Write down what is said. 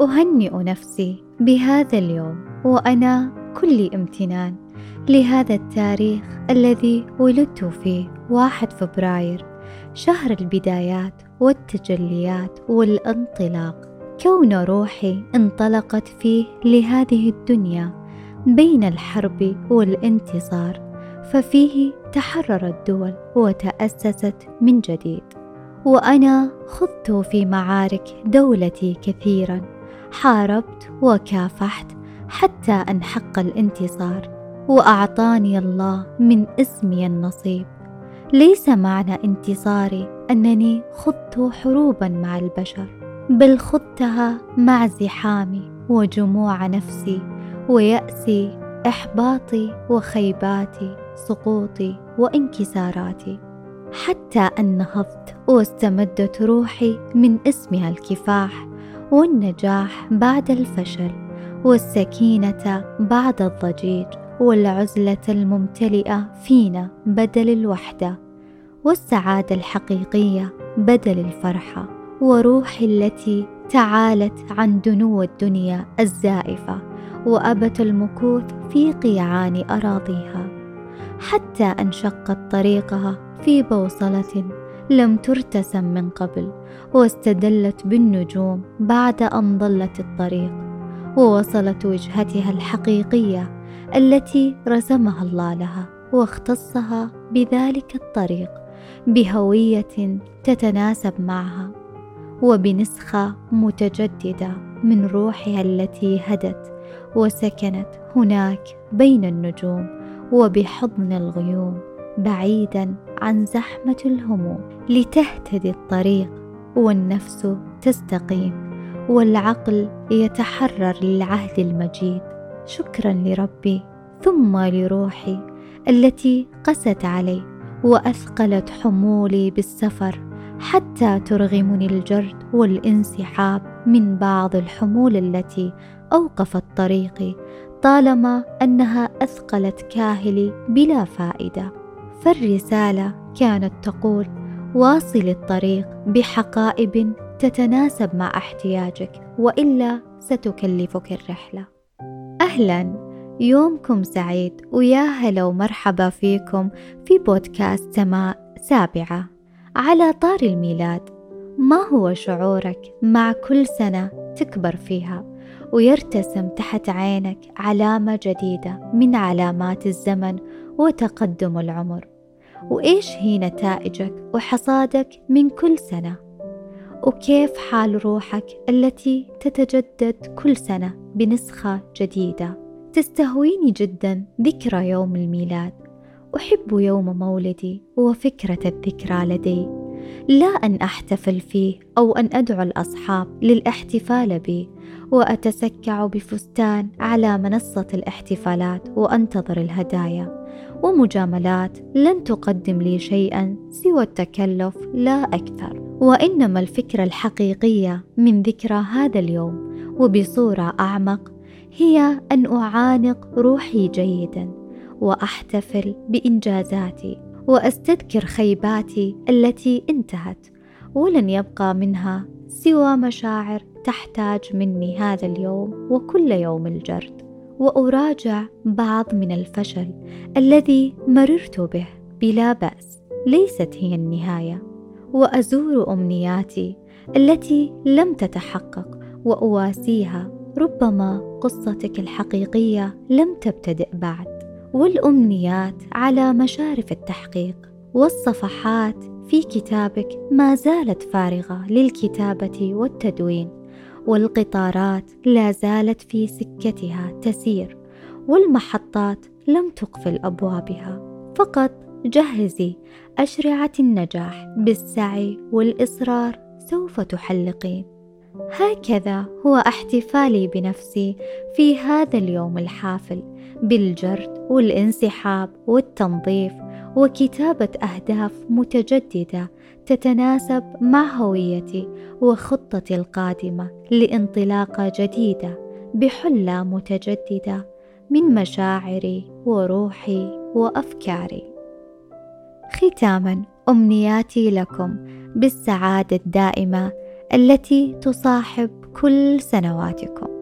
أهنئ نفسي بهذا اليوم وأنا كل امتنان لهذا التاريخ الذي ولدت فيه واحد فبراير شهر البدايات والتجليات والانطلاق. كون روحي انطلقت فيه لهذه الدنيا بين الحرب والانتصار ففيه تحررت دول وتأسست من جديد. وأنا خضت في معارك دولتي كثيرا حاربت وكافحت حتى أنحق الانتصار وأعطاني الله من اسمي النصيب. ليس معنى انتصاري أنني خضت حروبا مع البشر بل خضتها مع زحامي وجموع نفسي ويأسي إحباطي وخيباتي سقوطي وانكساراتي. حتى أن نهضت واستمدت روحي من اسمها الكفاح والنجاح بعد الفشل والسكينة بعد الضجيج والعزلة الممتلئة فينا بدل الوحدة والسعادة الحقيقية بدل الفرحة وروحي التي تعالت عن دنو الدنيا الزائفة وأبت المكوث في قيعان أراضيها حتى أنشقت طريقها في بوصلة لم ترتسم من قبل واستدلت بالنجوم بعد أن ضلت الطريق ووصلت وجهتها الحقيقية التي رسمها الله لها واختصها بذلك الطريق بهوية تتناسب معها وبنسخة متجددة من روحها التي هدت وسكنت هناك بين النجوم وبحضن الغيوم بعيدا عن زحمة الهموم لتهتدي الطريق والنفس تستقيم والعقل يتحرر للعهد المجيد. شكرا لربي ثم لروحي التي قست علي وأثقلت حمولي بالسفر حتى ترغمني الجرد والانسحاب من بعض الحمول التي أوقفت طريقي طالما أنها أثقلت كاهلي بلا فائدة. فالرسالة كانت تقول واصل الطريق بحقائب تتناسب مع احتياجك وإلا ستكلفك الرحلة. أهلا. يومكم سعيد ويا هلا ومرحبا فيكم في بودكاست سماء سابعة. على طار الميلاد ما هو شعورك مع كل سنة تكبر فيها؟ ويرتسم تحت عينك علامة جديدة من علامات الزمن وتقدم العمر. وإيش هي نتائجك وحصادك من كل سنة؟ وكيف حال روحك التي تتجدد كل سنة بنسخة جديدة؟ تستهويني جدا ذكرى يوم الميلاد. أحب يوم مولدي وفكرة الذكرى لدي. لا أن أحتفل فيه أو أن أدعو الأصحاب للاحتفال بي. وأتسكع بفستان على منصة الاحتفالات وأنتظر الهدايا. ومجاملات لن تقدم لي شيئا سوى التكلف لا أكثر. وإنما الفكرة الحقيقية من ذكرى هذا اليوم وبصورة أعمق هي أن أعانق روحي جيدا وأحتفل بإنجازاتي وأستذكر خيباتي التي انتهت ولن يبقى منها سوى مشاعر تحتاج مني هذا اليوم وكل يوم الجرد. وأراجع بعض من الفشل الذي مررت به بلا بأس. ليست هي النهاية. وأزور أمنياتي التي لم تتحقق وأواسيها ربما قصتك الحقيقية لم تبتدئ بعد. والأمنيات على مشارف التحقيق والصفحات في كتابك ما زالت فارغة للكتابة والتدوين. والقطارات لا زالت في سكتها تسير والمحطات لم تقفل أبوابها. فقط جهزي أشرعة النجاح بالسعي والإصرار سوف تحلقين هكذا هو احتفالي بنفسي في هذا اليوم الحافل بالجرد والانسحاب والتنظيف وكتابة أهداف متجددة تتناسب مع هويتي وخطتي القادمة لانطلاقة جديدة بحلة متجددة من مشاعري وروحي وأفكاري. ختاما أمنياتي لكم بالسعادة الدائمة التي تصاحب كل سنواتكم.